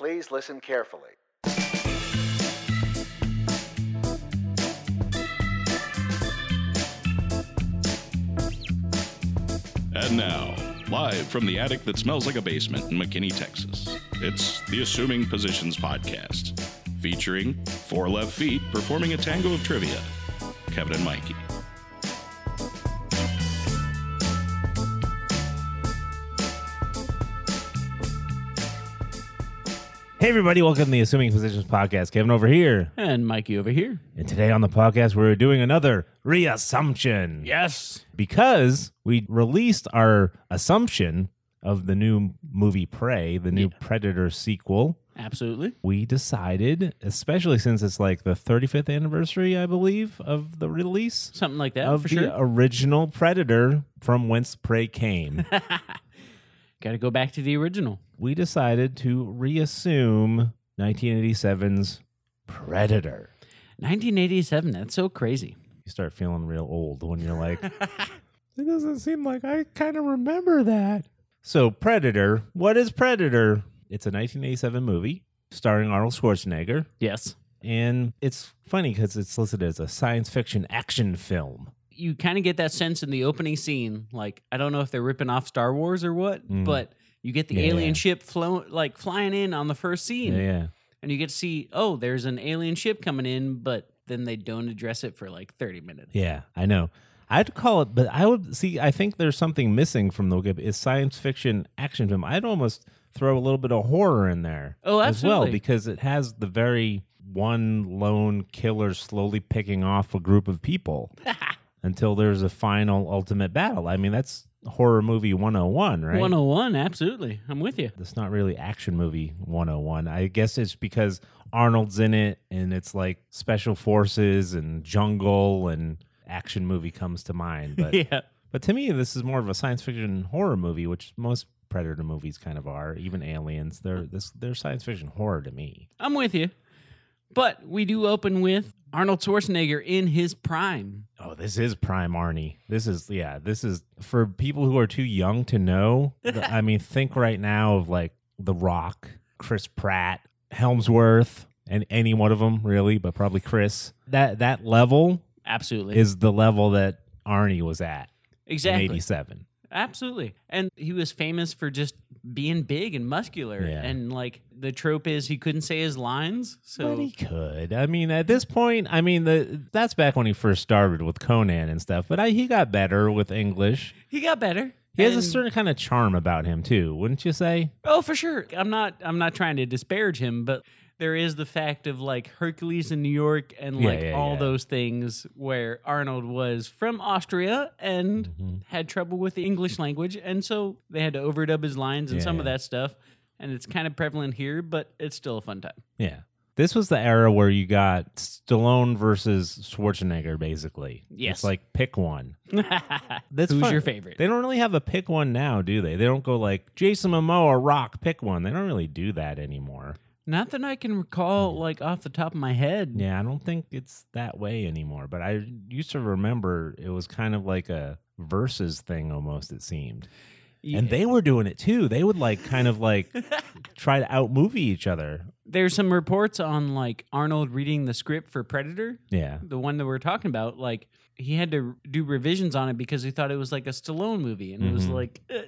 Please listen carefully. And now, live from the attic that smells like a basement in McKinney, Texas, it's the Assuming Positions Podcast, featuring four left feet performing a tango of trivia, Kevin and Mikey. Hey, everybody, welcome to the Assuming Positions podcast. Kevin over here. And Mikey over here. And today on the podcast, we're doing another reassumption. Yes. Because we released our assumption of the new movie Prey, the new Predator sequel. Absolutely. We decided, especially since it's like the 35th anniversary, I believe, of the release Something like that of the sure. original Predator from whence Prey came. Got to go back to the original. we decided to reassume 1987's Predator. 1987. That's so crazy. you start feeling real old when you're like, it doesn't seem like I kind of remember that. So, Predator, what is Predator? It's a 1987 movie starring Arnold Schwarzenegger. Yes. And it's funny because it's listed as a science fiction action film. You kind of get that sense in the opening scene. Like, I don't know if they're ripping off Star Wars or what, Mm. but you get the Yeah, alien yeah. ship flow, like flying in on the first scene. Yeah, yeah. And you get to see, oh, there's an alien ship coming in, but then they don't address it for like 30 minutes. Yeah, I know. I'd call it, but I would see. I think there's something missing from the. It's science fiction action film. I'd almost throw a little bit of horror in there. Oh, as well because it has the very one lone killer slowly picking off a group of people until there's a final ultimate battle. I mean, that's horror movie 101, right? 101. Absolutely. I'm with you. It's not really action movie 101. I guess it's because Arnold's in it and it's like special forces and jungle and action movie comes to mind. But yeah. but to me this is more of a science fiction horror movie, which most predator movies kind of are, even aliens. They're this they're science fiction horror to me. I'm with you. But we do open with Arnold Schwarzenegger in his prime. Oh, this is prime Arnie. This is yeah, this is for people who are too young to know. I mean, think right now of like The Rock, Chris Pratt, Hemsworth, and any one of them really, but probably Chris. That that level Absolutely. is the level that Arnie was at exactly. in 87. Absolutely. And he was famous for just being big and muscular. Yeah. And like the trope is he couldn't say his lines. So But he could. I mean, at this point, I mean, the that's back when he first started with Conan and stuff. But I, he got better with English. he got better. He has a certain kind of charm about him too, wouldn't you say? Oh, for sure. I'm not I'm not trying to disparage him, but there is the fact of like Hercules in New York and like yeah, all yeah. those things where Arnold was from Austria and Mm-hmm. had trouble with the English language and so they had to overdub his lines and Yeah, some of that stuff and it's kind of prevalent here, but it's still a fun time. Yeah. This was the era where you got Stallone versus Schwarzenegger, basically. Yes. It's like pick one. That's Who's fun. your favorite? They don't really have a pick one now, do they? They don't go like Jason Momoa, Rock, pick one. They don't really do that anymore. Not that I can recall Mm-hmm. like off the top of my head. Yeah, I don't think it's that way anymore. But I used to remember it was kind of like a versus thing almost, it seemed. And they were doing it too. They would like kind of like try to out movie each other. There's some reports on like Arnold reading the script for Predator, Yeah. the one that we're talking about. Like he had to do revisions on it because he thought it was like a Stallone movie, and it was Mhm. like, uh,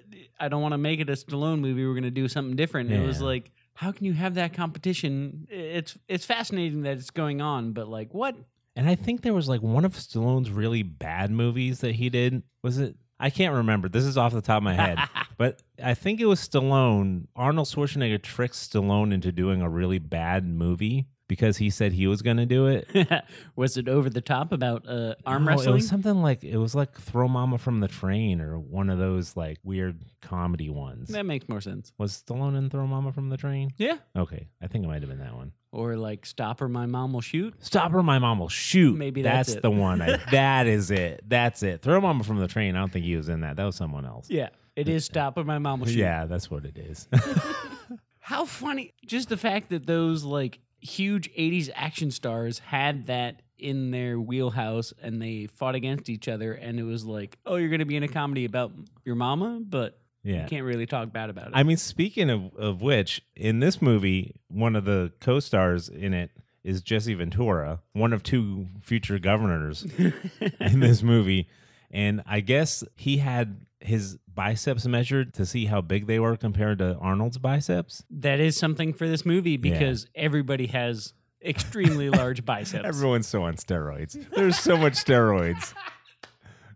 I don't want to make it a Stallone movie. We're going to do something different. And It was like, how can you have that competition? It's it's fascinating that it's going on, but like, what? And I think there was like one of Stallone's really bad movies that he did. Was it? I can't remember. This is off the top of my head. but I think it was Stallone. Arnold Schwarzenegger tricks Stallone into doing a really bad movie because he said he was going to do it. was it over the top about uh, arm No, wrestling? It was something like it was like Throw Mama from the Train or one of those like weird comedy ones. that makes more sense. Was Stallone in Throw Mama from the Train? Yeah. Okay, I think it might have been that one. Or like Stop or My Mom Will Shoot. Stop her, my mom will shoot. Maybe that's that's it. the one. I, that is it. That's it. Throw Mama from the Train. I don't think he was in that. That was someone else. Yeah. It is Stop or My Mom Will Shoot. Yeah, that's what it is. How funny. Just the fact that those like huge 80s action stars had that in their wheelhouse and they fought against each other and it was like, "Oh, you're going to be in a comedy about your mama, but Yeah. You can't really talk bad about it. I mean, speaking of, of which, in this movie, one of the co stars in it is Jesse Ventura, one of two future governors in this movie. And I guess he had his biceps measured to see how big they were compared to Arnold's biceps. that is something for this movie because everybody has extremely large biceps. Everyone's so on steroids. There's so much steroids.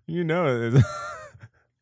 You know.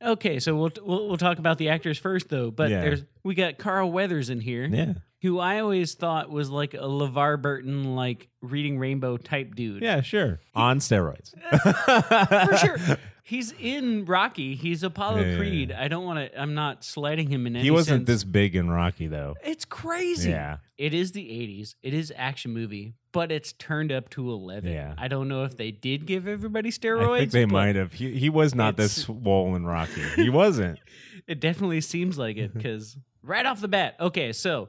Okay, so we'll, we'll we'll talk about the actors first, though. But Yeah. there's we got Carl Weathers in here, yeah, who I always thought was like a LeVar Burton, like reading Rainbow type dude. yeah, sure, on steroids. for sure. He's in Rocky. He's Apollo Yeah, yeah, Creed. I don't want to. I'm not slighting him in any. He wasn't sense. this big in Rocky though. It's crazy. Yeah. It is the 80s. It is action movie, but it's turned up to 11. Yeah. I don't know if they did give everybody steroids. I think they but might have. He, he was not this it's- swollen Rocky. He wasn't. It definitely seems like it because right off the bat. Okay, so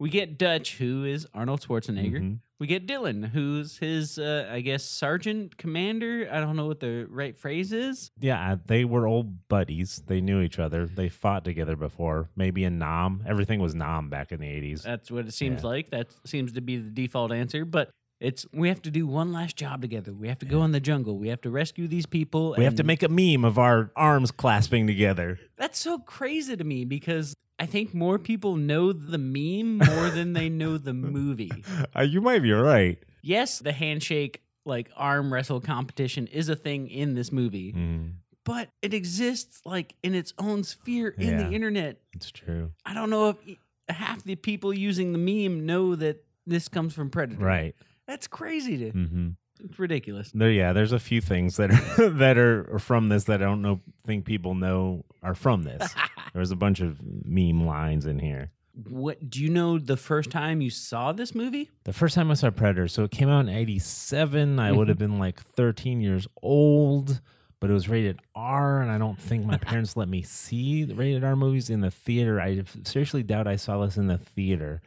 we get Dutch, who is Arnold Schwarzenegger. Mhm. We get Dillon, who's his, uh, I guess, sergeant commander. I don't know what the right phrase is. Yeah, they were old buddies. They knew each other. They fought together before. Maybe in Nam. Everything was Nam back in the eighties. That's what it seems Yeah. like. That seems to be the default answer. But it's we have to do one last job together. We have to go in the jungle. We have to rescue these people. We have to make a meme of our arms clasping together. That's so crazy to me because I think more people know the meme more than they know the movie. Uh, you might be right. Yes, the handshake like arm wrestle competition is a thing in this movie, Mm, but it exists like in its own sphere in Yeah. the internet. it's true. I don't know if half the people using the meme know that this comes from Predator. Right. That's crazy to hmm it's ridiculous. There, yeah. There's a few things that are that are from this that I don't know. Think people know are from this. There's a bunch of meme lines in here. What do you know the first time you saw this movie? The first time I saw Predator, so it came out in '87. I would have been like 13 years old, but it was rated R, and I don't think my parents let me see the rated R movies in the theater. I seriously doubt I saw this in the theater.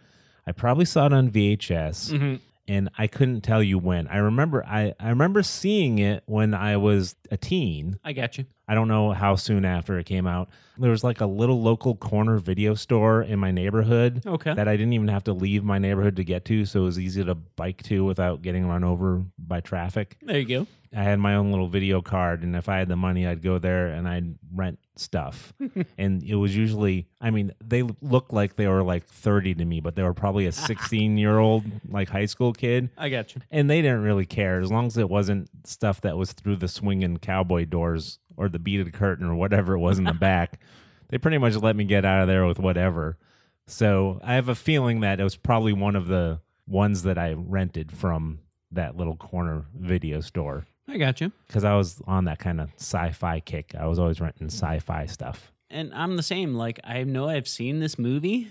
I probably saw it on VHS, Mm-hmm. And I couldn't tell you when. I remember I, I remember seeing it when I was a teen. I got you. I don't know how soon after it came out. There was like a little local corner video store in my neighborhood Okay. that I didn't even have to leave my neighborhood to get to, so it was easy to bike to without getting run over by traffic. There you go. I had my own little video card, and if I had the money, I'd go there and I'd rent stuff. and it was usually, I mean, they looked like they were like 30 to me, but they were probably a 16 year old, like high school kid. I got you. And they didn't really care as long as it wasn't stuff that was through the swinging cowboy doors or the beaded curtain or whatever it was in the back. They pretty much let me get out of there with whatever. So I have a feeling that it was probably one of the ones that I rented from that little corner video store I got you. because I was on that kind of sci-fi kick. I was always renting sci-fi stuff. And I'm the same. Like I know I've seen this movie,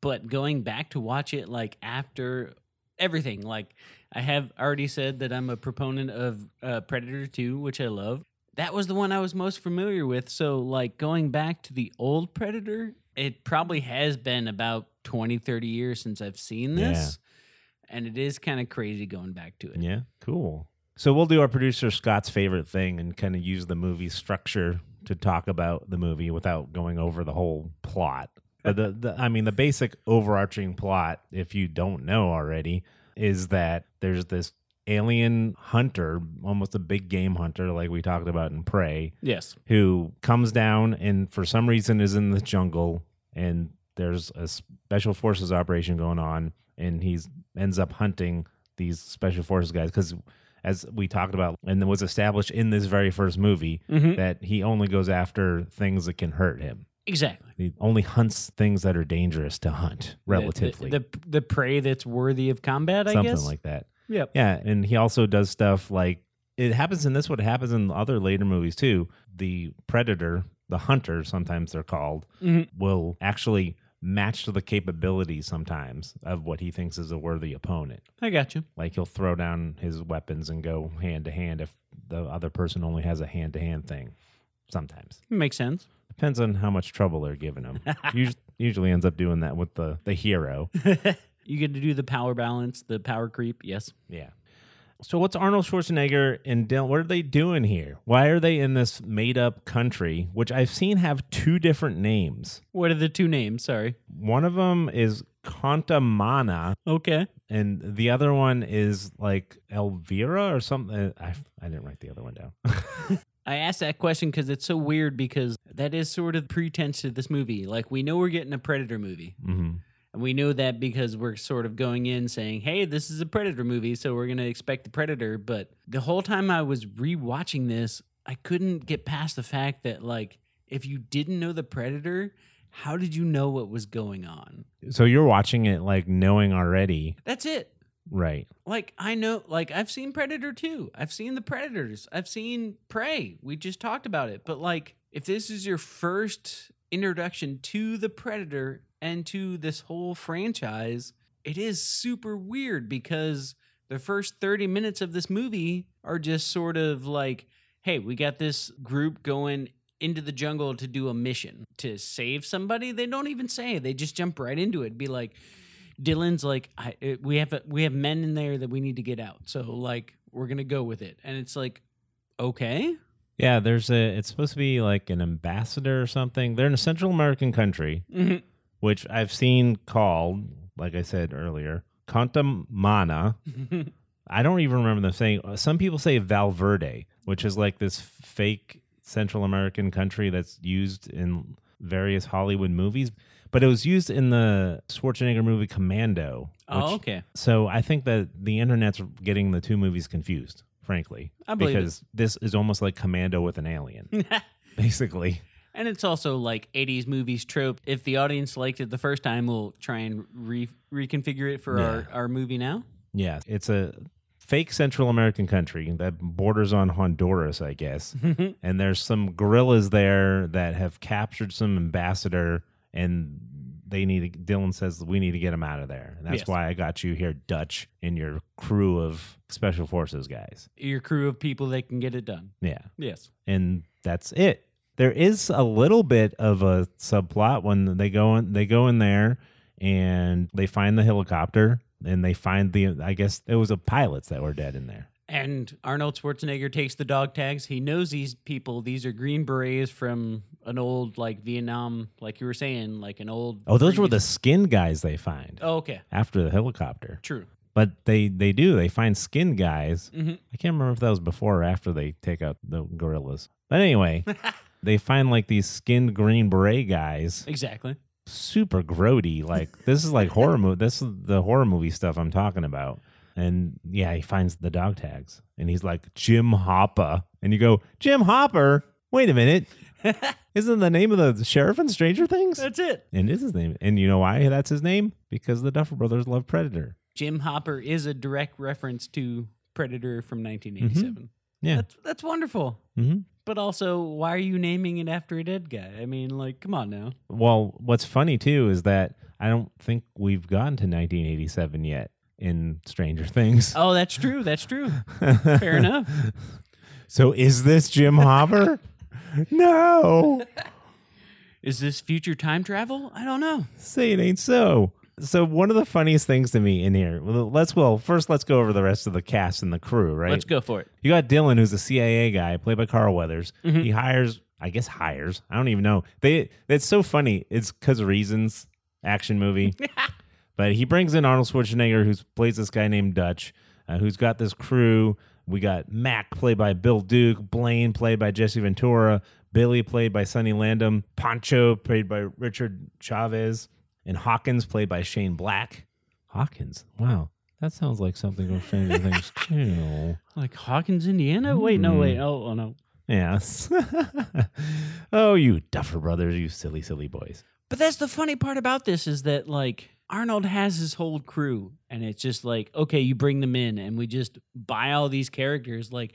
but going back to watch it like after everything, like I have already said that I'm a proponent of uh, Predator 2, which I love. That was the one I was most familiar with. So like going back to the old Predator, it probably has been about 20, 30 years since I've seen this. And it is kind of crazy going back to it. Yeah, cool. So we'll do our producer Scott's favorite thing and kind of use the movie structure to talk about the movie without going over the whole plot. But the, the I mean the basic overarching plot, if you don't know already, is that there's this alien hunter, almost a big game hunter like we talked about in Prey, Yes. who comes down and for some reason is in the jungle and there's a special forces operation going on and he ends up hunting these special forces guys because as we talked about and it was established in this very first movie Mhm. that he only goes after things that can hurt him Exactly. he only hunts things that are dangerous to hunt relatively The, the, the prey that's worthy of combat, I something guess. Something like that Yep. yeah, and he also does stuff like it happens in this. What happens in other later movies too? The predator, the hunter, sometimes they're called, Mhm. will actually match to the capabilities sometimes of what he thinks is a worthy opponent. I got you. Like he'll throw down his weapons and go hand to hand if the other person only has a hand to hand thing. Sometimes Makes sense. depends on how much trouble they're giving him. usually, usually ends up doing that with the the hero. You get to do the power balance, the power creep. Yes. Yeah. So what's Arnold Schwarzenegger and Dillon? What are they doing here? Why are they in this made-up country, which I've seen have two different names? What are the two names? Sorry. One of them is Contamana, Okay. and the other one is like Elvira or something. I I didn't write the other one down. I asked that question because it's so weird because that is sort of pretense to this movie. Like we know we're getting a Predator movie. hmm And we know that because we're sort of going in saying, hey, this is a Predator movie, so we're going to expect the Predator. But the whole time I was rewatching this, I couldn't get past the fact that, like, if you didn't know the Predator, how did you know what was going on? So you're watching it like knowing already, That's it. right? Like, I know, like, I've seen Predator 2. I've seen The Predators. I've seen Prey. We just talked about it. But, like, if this is your first introduction to the Predator and to this whole franchise, it is super weird because the first 30 minutes of this movie are just sort of like, hey, we got this group going into the jungle to do a mission to save somebody. They don't even say, they just jump right into it. Be like, Dillon's like, uh, we have a, we have men in there that we need to get out. So like, we're gonna go with it. And it's like, okay, Yeah, there's a. It's supposed to be like an ambassador or something. They're in a Central American country, Mhm. which I've seen called, like I said earlier, Contamana. I don't even remember them saying. uh, Some people say Valverde, which is like this fake Central American country that's used in various Hollywood movies, but it was used in the Schwarzenegger movie Commando. oh okay, So I think that the internet's getting the two movies confused, frankly, I believe it. because this is almost like Commando with an alien, basically. And it's also like 80s movies trope. If the audience liked it the first time, we'll try and re- reconfigure it for our, our movie now. Yeah, it's a fake Central American country that borders on Honduras, I guess. and there's some guerrillas there that have captured some ambassador, and they need. To, Dillon says we need to get him out of there. And that's Yes. why I got you here, Dutch, and your crew of special forces guys. Your crew of people that can get it done. Yeah, Yes. and that's it. There is a little bit of a subplot when they go in. They go in there and they find the helicopter, and they find the. I guess it was a pilots that were dead in there. And Arnold Schwarzenegger takes the dog tags. He knows these people. These are Green Berets from an old, like Vietnam, like you were saying, like an old. Oh, those were the skin guys they find Oh, okay. after the helicopter. True. But they they do they find skin guys. hmm I can't remember if that was before or after they take out the guerrillas. But anyway, they find like these skinned green beret guys, Exactly. super grody. Like this is like horror movie. This is the horror movie stuff I'm talking about. And yeah, he finds the dog tags, and he's like Jim Hopper, and you go Jim Hopper. Wait a minute, isn't the name of the sheriff in Stranger Things? That's it. And is his name. And you know why that's his name? Because the Duffer Brothers love Predator. Jim Hopper is a direct reference to Predator from 1987. Yeah. That's that's wonderful. hmm But also, why are you naming it after a dead guy? I mean, like, come on now. Well, what's funny too is that I don't think we've gotten to 1987 yet in Stranger Things. Oh, that's true. That's true. Fair enough. So is this Jim Hopper? no. Is this future time travel? I don't know. Say it ain't so. So one of the funniest things to me in here. Well, let's well first let's go over the rest of the cast and the crew. Right. Let's go for it. You got Dillon, who's a CIA guy, played by Carl Weathers. Mhm. He hires, I guess, hires. I don't even know. They. It's so funny. It's because of reasons. Action movie, but he brings in Arnold Schwarzenegger, who plays this guy named Dutch, uh, who's got this crew. We got Mac, played by Bill Duke, Blaine, played by Jesse Ventura, Billy, played by Sonny Landham, Pancho, played by Richard Chavez, and Hawkins, played by Shane Black. Hawkins, wow, that sounds like something from Stranger Things too. Like Hawkins, Indiana? Wait, no, wait. Oh, oh no. Yes. oh, you Duffer Brothers, you silly, silly boys. But that's the funny part about this is that like Arnold has his whole crew, and it's just like, okay, you bring them in, and we just buy all these characters. Like,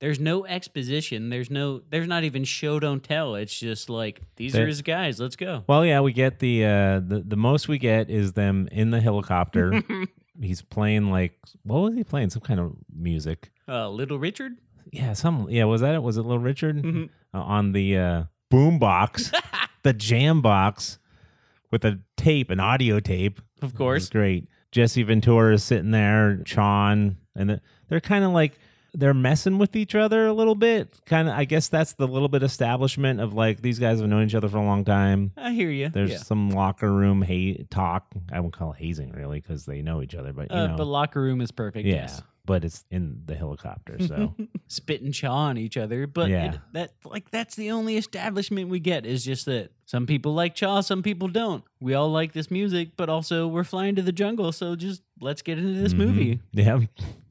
there's no exposition. There's no. There's not even show don't tell. It's just like these They- are his guys. Let's go. Well, yeah, we get the uh the, the most we get is them in the helicopter. He's playing like what was he playing? Some kind of music. Uh, Little Richard. Yeah, some yeah, was that it? Was it Little Richard? Mhm. Uh, on the uh boom box, the jam box with a tape, an audio tape. Of course. great. Jesse Ventura is sitting there, Sean, and they're, kind of like they're messing with each other a little bit. Kind of, I guess that's the little bit establishment of like these guys have known each other for a long time. I hear you. There's yeah. some locker room ha- talk. I won't call it hazing really because they know each other, but you Uh, know, but locker room is perfect. yeah. Yes. But it's in the helicopter, so spit and chaw on each other. But Yeah. it, that like that's the only establishment we get is just that some people like chaw, some people don't. We all like this music, but also we're flying to the jungle, so just let's get into this Mhm. movie. Yeah.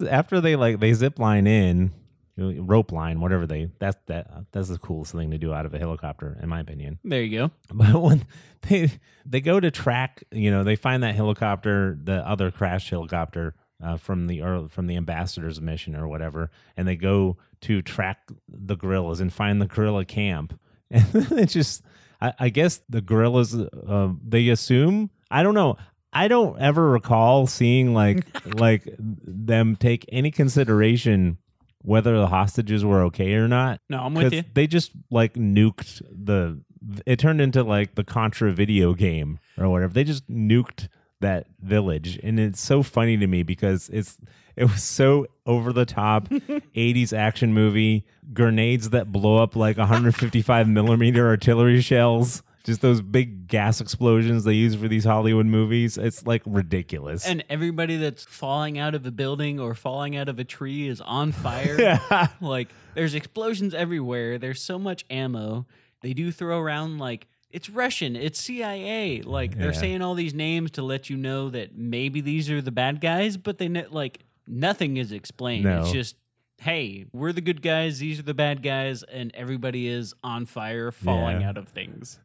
After they like they zip line in, rope line, whatever they that's that that's the coolest thing to do out of a helicopter, in my opinion. There you go. But when they they go to track, you know, they find that helicopter, the other crashed helicopter uh, from the or from the ambassador's mission or whatever, and they go to track the guerrillas and find the guerrilla camp, and it's just, I, I guess the guerrillas, uh, they assume, I don't know. I don't ever recall seeing like like them take any consideration whether the hostages were okay or not. No, I'm with 'Cause you. They just like nuked the. It turned into like the Contra video game or whatever. They just nuked that village, and it's so funny to me because it's it was so over the top 80s action movie grenades that blow up like 155 millimeter artillery shells. Just those big gas explosions they use for these Hollywood movies. It's like ridiculous. And everybody that's falling out of a building or falling out of a tree is on fire. yeah. like there's explosions everywhere. There's so much ammo. They do throw around like it's Russian, it's CIA. Like they're Yeah. saying all these names to let you know that maybe these are the bad guys, but they ne- like nothing is explained. No. It's just hey, we're the good guys, these are the bad guys, and everybody is on fire, falling Yeah. out of things.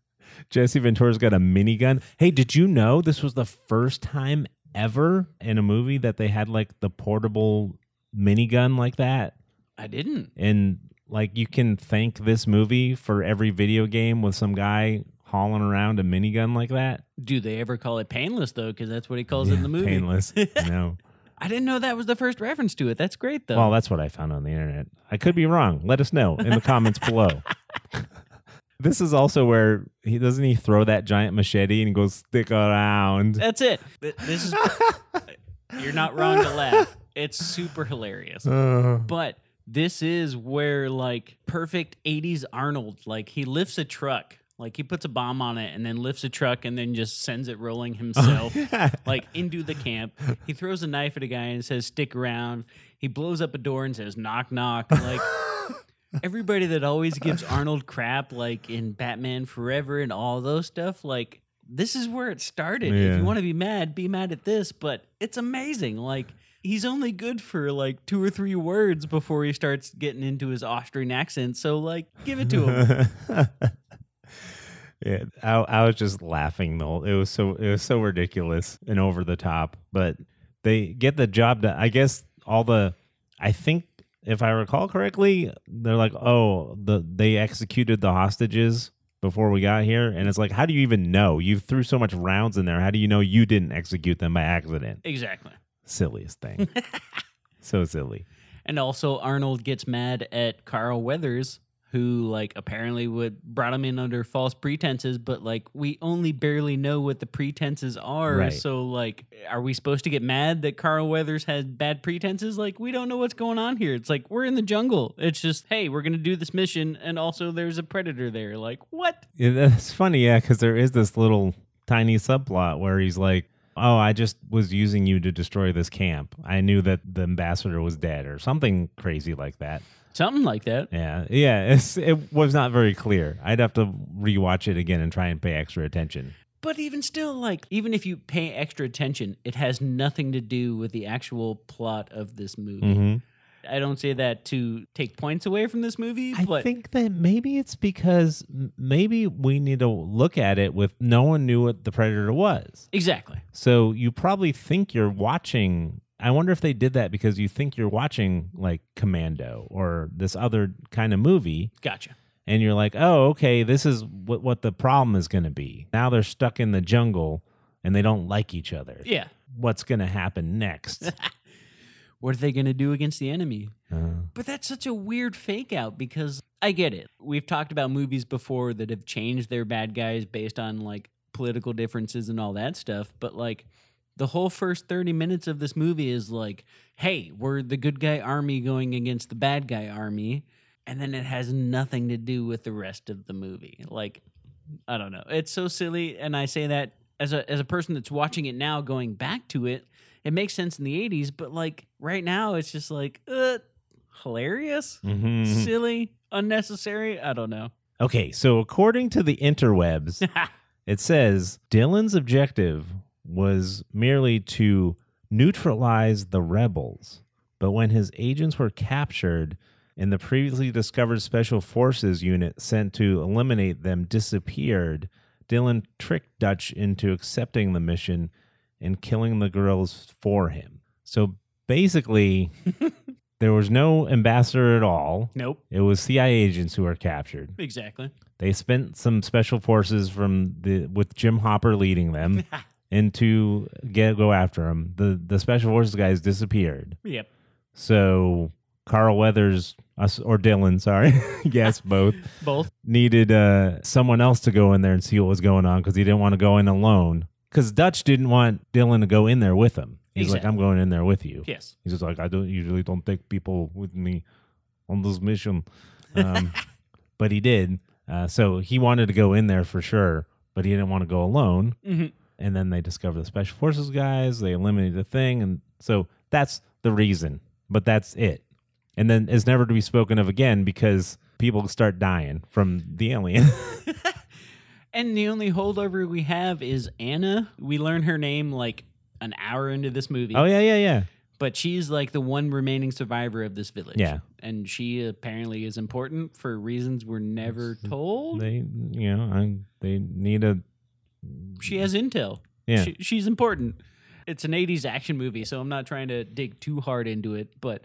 Jesse Ventura's got a minigun. Hey, did you know this was the first time ever in a movie that they had like the portable minigun like that? I didn't. And like you can thank this movie for every video game with some guy hauling around a minigun like that. Do they ever call it painless though? Because that's what he calls it in the movie. Painless. no. I didn't know that was the first reference to it. That's great though. Well, that's what I found on the internet. I could be wrong. Let us know in the comments below. This is also where he doesn't he throw that giant machete and goes stick around. That's it. This is you're not wrong to laugh. It's super hilarious. Uh, But this is where like perfect 80s Arnold, like he lifts a truck, like he puts a bomb on it and then lifts a truck and then just sends it rolling himself like into the camp. He throws a knife at a guy and says stick around. He blows up a door and says knock knock. Like everybody that always gives Arnold crap like in Batman Forever and all those stuff like this is where it started. If you want to be mad, be mad at this, but it's amazing. Like he's only good for like two or three words before he starts getting into his Austrian accent. So like give it to him. yeah, I, I was just laughing whole. It was so it was so ridiculous and over the top. But they get the job done. I guess all the. I think if I recall correctly, they're like, oh, the they executed the hostages before we got here, and it's like, how do you even know? You threw so much rounds in there. How do you know you didn't execute them by accident? exactly. Silliest thing. so silly. And also Arnold gets mad at Carl Weathers, who like apparently would brought him in under false pretenses, but like we only barely know what the pretenses are. Right. So like are we supposed to get mad that Carl Weathers has bad pretenses? Like we don't know what's going on here. It's like we're in the jungle. It's just, hey, we're gonna do this mission and also there's a predator there. Like, what? Yeah, that's funny, yeah, because there is this little tiny subplot where he's like, "Oh, I just was using you to destroy this camp. I knew that the ambassador was dead, or something crazy like that." Something like that. Yeah, yeah, it's, it was not very clear. I'd have to rewatch it again and try and pay extra attention. But even still, like, even if you pay extra attention, it has nothing to do with the actual plot of this movie. hmm I don't say that to take points away from this movie, I but think that maybe it's because maybe we need to look at it with no one knew what the predator was. exactly. So you probably think you're watching. I wonder if they did that because you think you're watching like Commando or this other kind of movie, Gotcha. and you're like, oh, okay, this is what what the problem is going to be. Now they're stuck in the jungle and they don't like each other. Yeah. What's going to happen next? What are they going to do against the enemy? Uh, But that's such a weird fake out because I get it. We've talked about movies before that have changed their bad guys based on like political differences and all that stuff. But like The whole first 30 minutes of this movie is like, hey, we're the good guy army going against the bad guy army. And then it has nothing to do with the rest of the movie. Like, I don't know. It's so silly. And I say that as a, as a person that's watching it now, going back to it, it makes sense in the 80s. But like right now, it's just like, uh, hilarious, Mhm. silly, unnecessary. I don't know. Okay, so according to the interwebs, it says Dillon's objective was merely to neutralize the rebels. But when his agents were captured and the previously discovered special forces unit sent to eliminate them disappeared, Dillon tricked Dutch into accepting the mission and killing the girls for him. So basically, there was no ambassador at all. Nope. It was CIA agents who were captured. Exactly. They spent some special forces from the with Jim Hopper leading them and to get go after him. The the special forces guys disappeared. Yep. So Carl Weathers us or Dillon, sorry, yes, both Both. needed uh, someone else to go in there and see what was going on because he didn't want to go in alone. Because Dutch didn't want Dillon to go in there with him. He's like, "I'm going in there with you." Yes. He's just like, I don't usually don't take people with me on this mission, um, but he did. Uh, so he wanted to go in there for sure, but he didn't want to go alone. hmm And then they discover the special forces guys. They eliminate the thing, and so that's the reason. But that's it. And then it's never to be spoken of again because people start dying from the alien. And the only holdover we have is Anna. We learn her name like an hour into this movie. oh yeah, yeah, yeah. But she's like the one remaining survivor of this village. Yeah. And she apparently is important for reasons we're never told. They, you know, I, they need a she has intel. yeah. She, she's important. It's an 80s action movie, so I'm not trying to dig too hard into it, but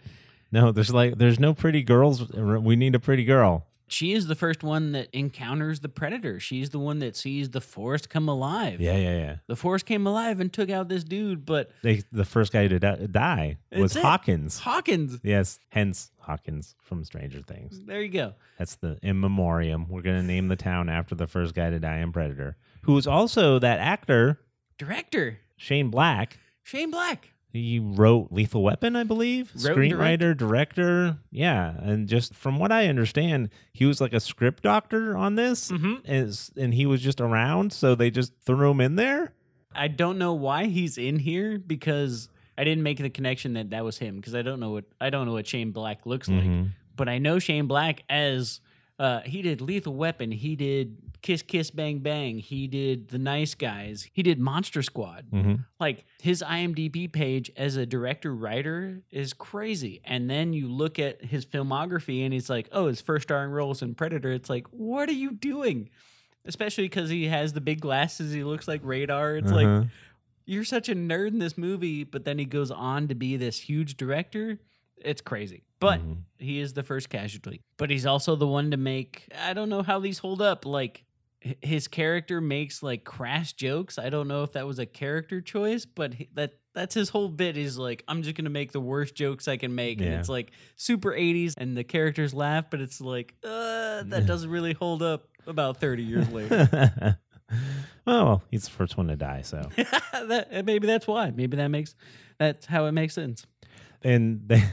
no, there's like there's no pretty girls. We need a pretty girl. She is the first one that encounters the predator. She's the one that sees the forest come alive. Yeah, yeah, yeah. The forest came alive and took out this dude, but They, the first guy to di- die was it. Hawkins. Hawkins. Yes, hence Hawkins from Stranger Things. There you go. That's the in memoriam. We're gonna name the town after the first guy to die in Predator, who was also that actor Director Shane Black. Shane Black. He wrote Lethal Weapon, I believe. Wrote and Screenwriter, director. Yeah, and just from what I understand, he was like a script doctor on this, Mhm. Is- and he was just around, so they just threw him in there. I don't know why he's in here because I didn't make the connection that that was him because I don't know what I don't know what Shane Black looks like. Mhm. But I know Shane Black as uh, he did Lethal Weapon, he did Kiss Kiss Bang Bang, he did The Nice Guys, he did Monster Squad. Mhm. Like his IMDb page as a director writer is crazy. And then you look at his filmography and he's like, oh, his first starring roles in Predator. It's like, what are you doing? Especially because he has the big glasses. He looks like radar. It's like, Uh-huh. you're such a nerd in this movie, but then he goes on to be this huge director. It's crazy. But Mhm. he is the first casualty. But he's also the one to make I don't know how these hold up. Like his character makes like crass jokes. I don't know if that was a character choice, but he- that that's his whole bit is like I'm just going to make the worst jokes I can make and it's like super 80s and the characters laugh, but it's like uh that doesn't really hold up about 30 years later. well, he's the first one to die, so that, maybe that's why. Maybe that makes that's how it makes sense. and they,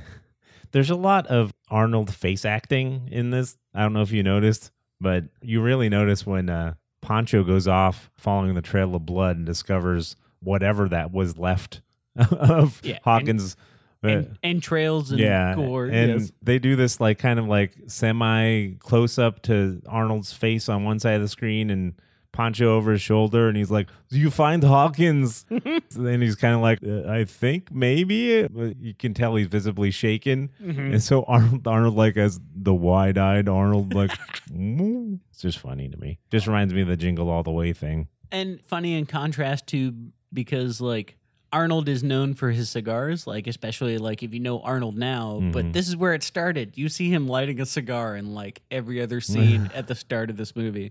there's a lot of Arnold face acting in this. I don't know if you noticed, but you really notice when uh, Pancho goes off following the trail of blood and discovers whatever that was left of Yeah, and- Hawkins. uh, En- entrails and yeah, gore. and yes. they do this like kind of like semi close up to Arnold's face on one side of the screen and Pancho over his shoulder, and he's like, "Do you find Hawkins?" and he's kind of like, uh, "I think maybe." But You can tell he's visibly shaken, Mm-hmm. and so Arnold, Arnold, like as the wide eyed Arnold, like, "Mm." it's just funny to me. Just reminds me of the Jingle All the Way thing. and funny in contrast to because like Arnold is known for his cigars, like especially like if you know Arnold now, but Mhm. this is where it started. You see him lighting a cigar in like every other scene at the start of this movie.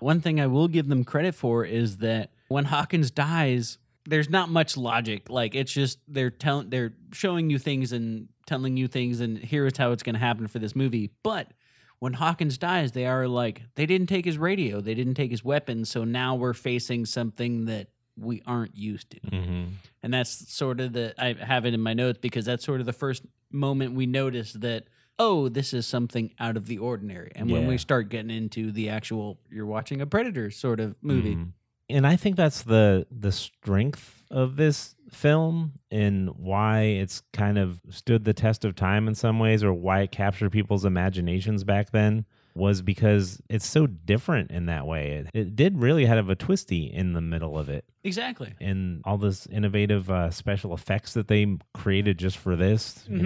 One thing I will give them credit for is that when Hawkins dies, there's not much logic. Like it's just they're telling they're showing you things and telling you things and here is how it's going to happen for this movie. But when Hawkins dies, they are like they didn't take his radio, they didn't take his weapons, so now we're facing something that we aren't used to. hmm And that's sort of the I have it in my notes because that's sort of the first moment we notice that oh, this is something out of the ordinary. And when Yeah. we start getting into the actual you're watching a predator sort of movie. Mhm. And I think that's the the strength of this film and why it's kind of stood the test of time in some ways or why it captured people's imaginations back then was because it's so different in that way. It, it did really have a twisty in the middle of it. Exactly. and all this innovative uh, special effects that they created just for this, you Mhm.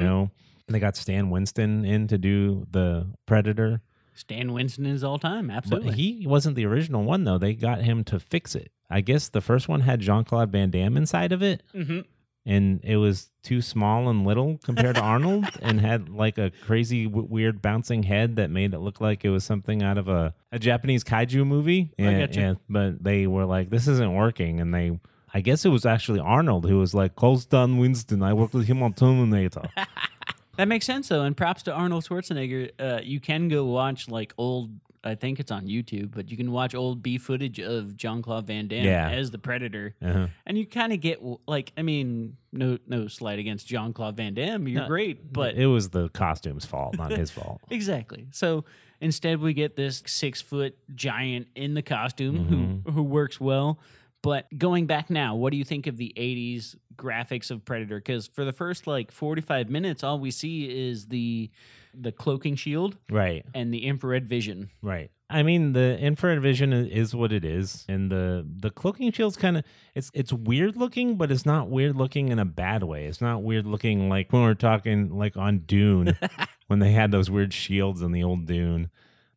Know. They got Stan Winston in to do the Predator, Stan Winston is all time, absolutely. but he wasn't the original one though. They got him to fix it. I guess the first one had Jean Claude Van Damme inside of it, hmm and it was too small and little compared to Arnold, and had like a crazy w- weird bouncing head that made it look like it was something out of a, a Japanese kaiju movie. I And, getcha. and- but they were like, this isn't working, and they. I guess it was actually Arnold who was like, call Stan Winston. I worked with him on Terminator. That makes sense though, and props to Arnold Schwarzenegger. Uh, you can go watch like old. I think it's on YouTube, but you can watch old B footage of Jean Claude Van Damme Yeah. as the Predator, uh-huh. and you kind of get like, I mean, no, no slight against Jean Claude Van Damme. You're great, but it was the costume's fault, not his fault. Exactly. So instead, we get this six foot giant in the costume Mm-hmm. who who works well. But going back now, what do you think of the '80s graphics of Predator? Because for the first like 45 minutes, all we see is the the cloaking shield Right. and the infrared vision. Right. I mean, the infrared vision is what it is, and the the cloaking shield's kind of it's it's weird looking, but it's not weird looking in a bad way. It's not weird looking like when we're talking like on Dune when they had those weird shields in the old Dune.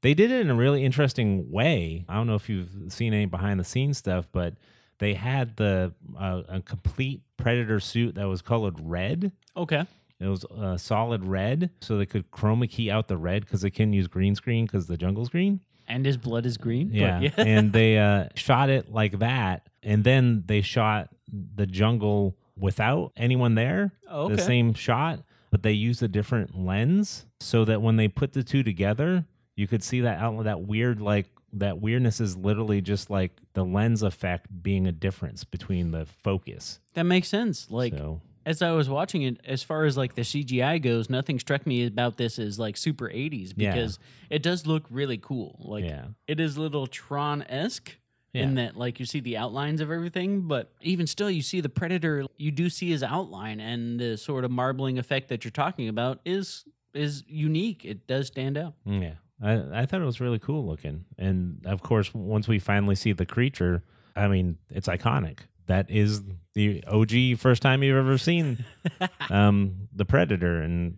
They did it in a really interesting way. I don't know if you've seen any behind the scenes stuff, but they had the uh, a complete predator suit that was colored red. Okay. It was uh, solid red, so they could chroma key out the red because they couldn't use green screen because the jungle's green. And his blood is green. but Yeah. and they uh, shot it like that. And then they shot the jungle without anyone there, Oh, the same shot, but they used a different lens so that when they put the two together, you could see that out that weird like that weirdness is literally just like the lens effect being a difference between the focus. that makes sense. Like so as I was watching it, as far as like the CGI goes, nothing struck me about this as like super 80s Yeah. because it does look really cool. Like yeah. it is a little Tron esque in that like you see the outlines of everything, but even still, you see the Predator. You do see his outline, and the sort of marbling effect that you're talking about is is unique. It does stand out. Mm, yeah. I, I thought it was really cool looking. And of course, once we finally see the creature, I mean, it's iconic. That is the OG first time you've ever seen um, the Predator and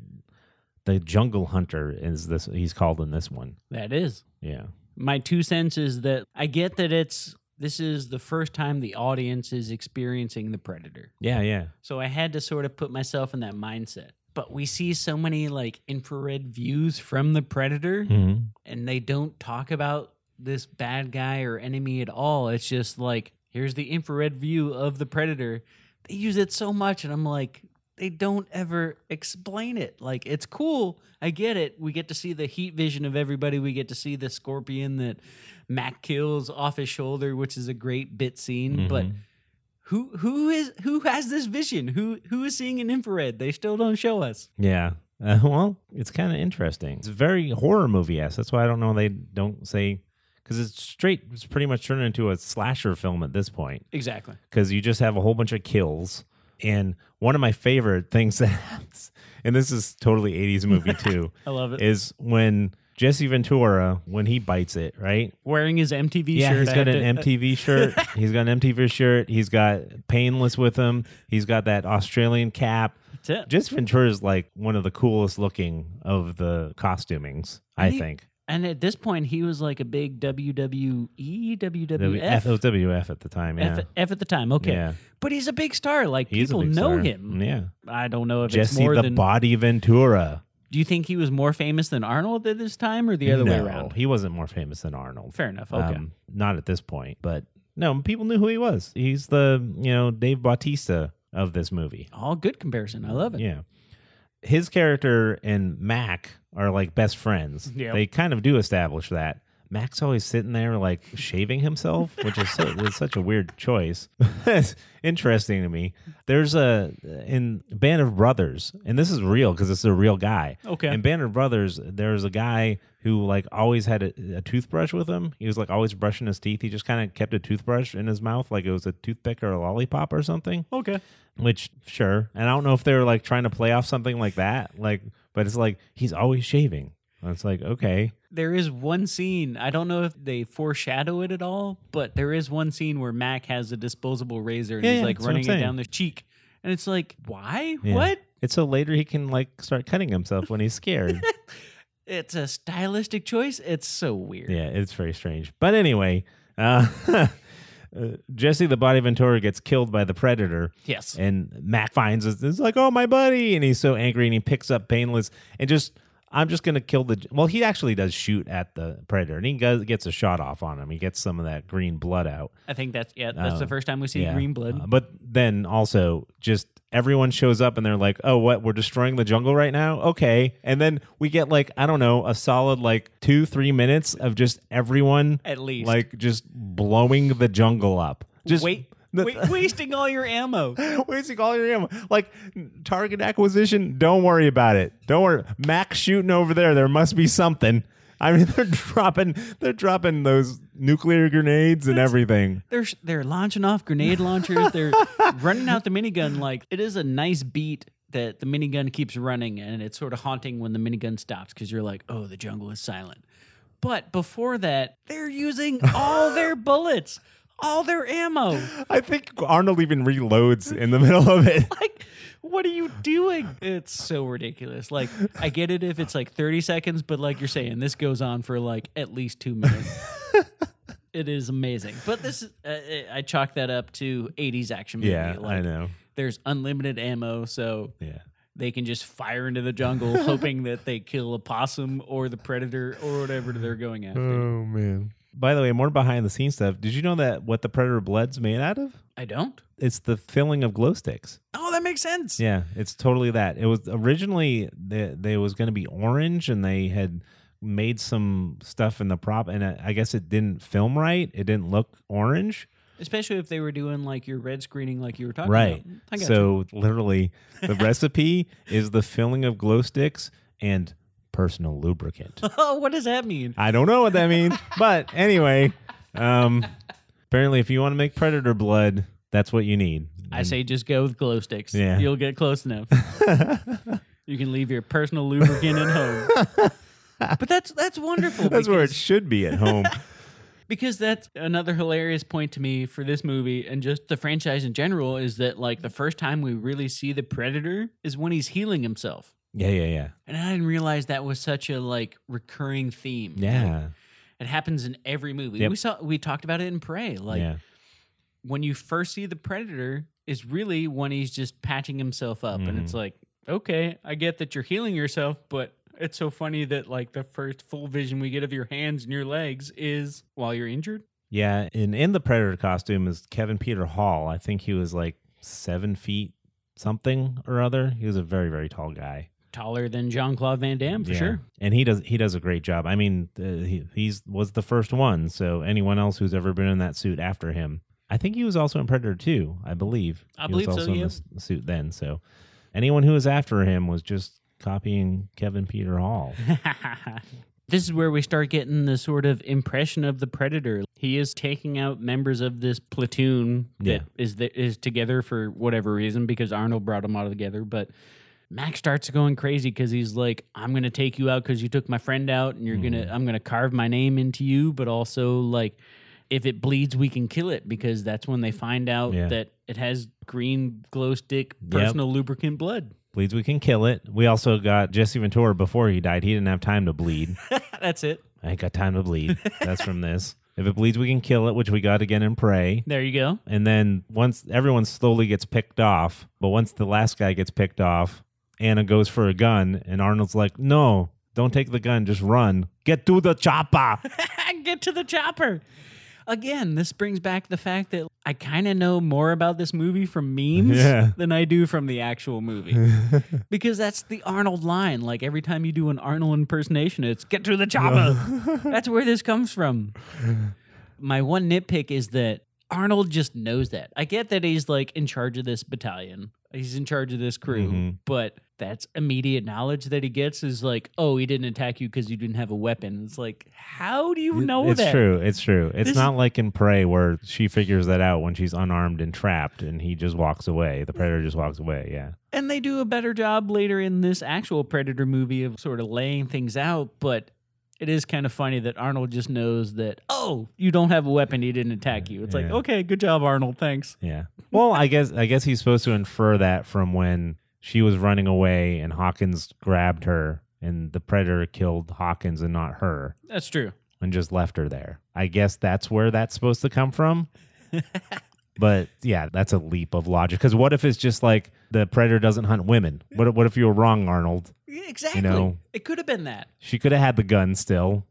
the Jungle Hunter is this he's called in this one. That is Yeah. my two cents. Is that I get that it's this is the first time the audience is experiencing the Predator. Yeah, yeah. So I had to sort of put myself in that mindset. But we see so many like infrared views from the predator Mhm. and they don't talk about this bad guy or enemy at all. It's just like here's the infrared view of the predator. They use it so much and I'm like they don't ever explain it. Like it's cool. I get it. We get to see the heat vision of everybody. We get to see the scorpion that Mac kills off his shoulder, which is a great bit scene, but Mhm. Who who is who has this vision? Who who is seeing an infrared? They still don't show us. Yeah. Uh, well, it's kind of interesting. It's very horror movie esque. That's why I don't know they don't say because it's straight. It's pretty much turned into a slasher film at this point. Exactly. because you just have a whole bunch of kills. And one of my favorite things that happens, and this is totally 80s movie too, I love it. is when Jesse Ventura, when he bites it, right? Wearing his MTV yeah, shirt. he's got an to- MTV shirt. He's got an MTV shirt. He's got Painless with him. He's got that Australian cap. That's it. Jesse Ventura is like one of the coolest looking of the costumings, I he- think. And at this point, he was like a big WWE, WWF, F- WWF oh, at the time, yeah. F, F at the time. Okay, Yeah. but he's a big star. Like He's people know star. him. Yeah. I don't know if it's Jesse more the than. Body Ventura. Do you think he was more famous than Arnold at this time, or the other way around? He wasn't more famous than Arnold. Fair enough. Okay. Um, not at this point, but no, people knew who he was. He's the you know Dave Bautista of this movie. All good comparison. I love it. Yeah, his character and Mac are like best friends. Yep. They kind of do establish that. Mac's always sitting there like shaving himself, which is, so, is such a weird choice. it's interesting to me. There's a in Band of Brothers, and this is real because it's a real guy. Okay. In Band of Brothers, there's a guy who like always had a, a toothbrush with him. He was like always brushing his teeth. He just kind of kept a toothbrush in his mouth, like it was a toothpick or a lollipop or something. Okay. Which sure, and I don't know if they were like trying to play off something like that, like, but it's like he's always shaving. It's like okay, There is one scene. I don't know if they foreshadow it at all, but there is one scene where Mac has a disposable razor and Yeah, he's yeah, like that's what I'm running it saying. down the cheek, and it's like, why? Yeah. What? It's so later he can like start cutting himself when he's scared. It's a stylistic choice. It's so weird. yeah, it's very strange. But anyway, uh, uh, Jesse the Body Ventura gets killed by the predator. Yes. And Mac finds it. It's like, oh, my buddy. And he's so angry and he picks up Painless and just, I'm just going to kill the. Well, he actually does shoot at the predator and he goes, gets a shot off on him. He gets some of that green blood out. I think that's yeah. That's Oh, the first time we see Yeah. green blood. Uh, but then also, just everyone shows up and they're like, oh, what? We're destroying the jungle right now? Okay. And then we get like, I don't know, a solid like two, three minutes of just everyone At least. like just blowing the jungle up. Just Wait, wait, wasting all your ammo. wasting all your ammo. Like target acquisition, don't worry about it. Don't worry. Mac's shooting over there. There must be something. I mean, they're dropping, they're dropping those nuclear grenades and everything. They're sh- they're launching off grenade launchers. They're running out the minigun. Like it is a nice beat that the minigun keeps running, and it's sort of haunting when the minigun stops because you're like, oh, the jungle is silent. But before that, they're using all their bullets, all their ammo. I think Arnold even reloads in the middle of it. Like, what are you doing? It's so ridiculous. Like, I get it if it's like 30 seconds, but like you're saying, this goes on for like at least two minutes. it is amazing. But this uh, I chalk that up to 80s action movie. Yeah, like, I know. There's unlimited ammo, so Yeah. they can just fire into the jungle, hoping that they kill a possum or the predator or whatever they're going after. Oh man. By the way, more behind the scenes stuff. Did you know that what the predator blood's made out of? I don't. It's the filling of glow sticks. Oh, that makes sense. Yeah, it's totally that. It was originally they, they was going to be orange, and they had made some stuff in the prop, and I I guess it didn't film right. It didn't look orange. Especially if they were doing like your red screening, like you were talking Right. about. I got So literally, the recipe is the filling of glow sticks and personal lubricant. Oh, what does that mean? I don't know what that means, but anyway, um, apparently, if you want to make predator blood, that's what you need. I say just go with glow sticks. Yeah. You'll get close enough. you can leave your personal lubricant at home. But that's that's wonderful. That's where it because, should be at home. because that's another hilarious point to me for this movie and just the franchise in general is that like the first time we really see the predator is when he's healing himself. Yeah, yeah, yeah, And I didn't realize that was such a like recurring theme. yeah, It happens in every movie. Yep. We saw we talked about it in Prey. Like yeah. when you first see the predator is really when he's just patching himself up and Mm-hmm. it's like okay i get that you're healing yourself but it's so funny that like the first full vision we get of your hands and your legs is while you're injured Yeah, and in the Predator costume is Kevin Peter Hall. I think he was like seven feet something or other. He was a very very tall guy. Taller than jean-claude van damme for Yeah. sure and he does he does a great job. I mean, uh, he he's was the first one, so anyone else who's ever been in that suit after him, I think he was also in Predator 2. I believe. I He believe was so, also in yeah. the suit then. So anyone who was after him was just copying Kevin Peter Hall. this is where we start getting the sort of impression of the predator he is taking out members of this platoon that Yeah. is that is together for whatever reason because arnold brought them all together but Max starts going crazy because he's like, "I'm gonna take you out because you took my friend out, and you're Mm. gonna, I'm gonna carve my name into you." But also, like, if it bleeds, we can kill it because that's when they find out Yeah. that it has green glow stick personal lubricant blood. Bleeds, we can kill it. We also got Jesse Ventura before he died. He didn't have time to bleed. that's it. I ain't got time to bleed. That's from this. If it bleeds, we can kill it, which we got again in Prey. There you go. And then once everyone slowly gets picked off, but once the last guy gets picked off, Anna goes for a gun, and Arnold's like, "No, don't take the gun, just run. Get to the chopper." Get to the chopper. again, this brings back the fact that I kind of know more about this movie from memes Yeah. than I do from the actual movie. because that's the Arnold line. Like every time you do an Arnold impersonation, it's get to the chopper. that's where this comes from. My one nitpick is that Arnold just knows that. I get that he's like in charge of this battalion. He's in charge of this crew, Mhm. but that's immediate knowledge that he gets is like, oh, he didn't attack you because you didn't have a weapon. It's like, how do you know it's that? true. It's true. It's This- not like in Prey where she figures that out when she's unarmed and trapped, and he just walks away. The predator just walks away. Yeah. And they do a better job later in this actual Predator movie of sort of laying things out, but it is kind of funny that Arnold just knows that, oh, you don't have a weapon, he didn't attack you. It's like, okay, good job, Arnold, thanks. Yeah. Well, I guess I guess he's supposed to infer that from when she was running away and Hawkins grabbed her and the predator killed Hawkins and not her That's true. and just left her there. I guess that's where that's supposed to come from. but yeah, that's a leap of logic. Because what if it's just like the predator doesn't hunt women? What what if you were wrong, Arnold? Exactly. know- it could have been that. She could have had the gun still.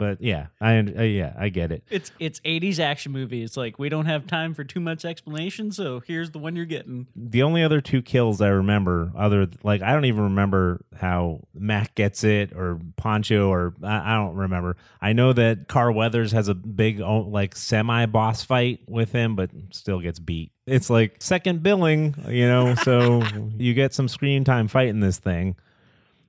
But yeah, I uh, yeah I get it. It's it's 80s action movie. It's like we don't have time for too much explanation, so here's the one you're getting. The only other two kills I remember, other like I don't even remember how Mac gets it or Pancho or I, I don't remember. I know that Carl Weathers has a big like semi boss fight with him, but still gets beat. It's like second billing, you know. So you get some screen time fighting this thing.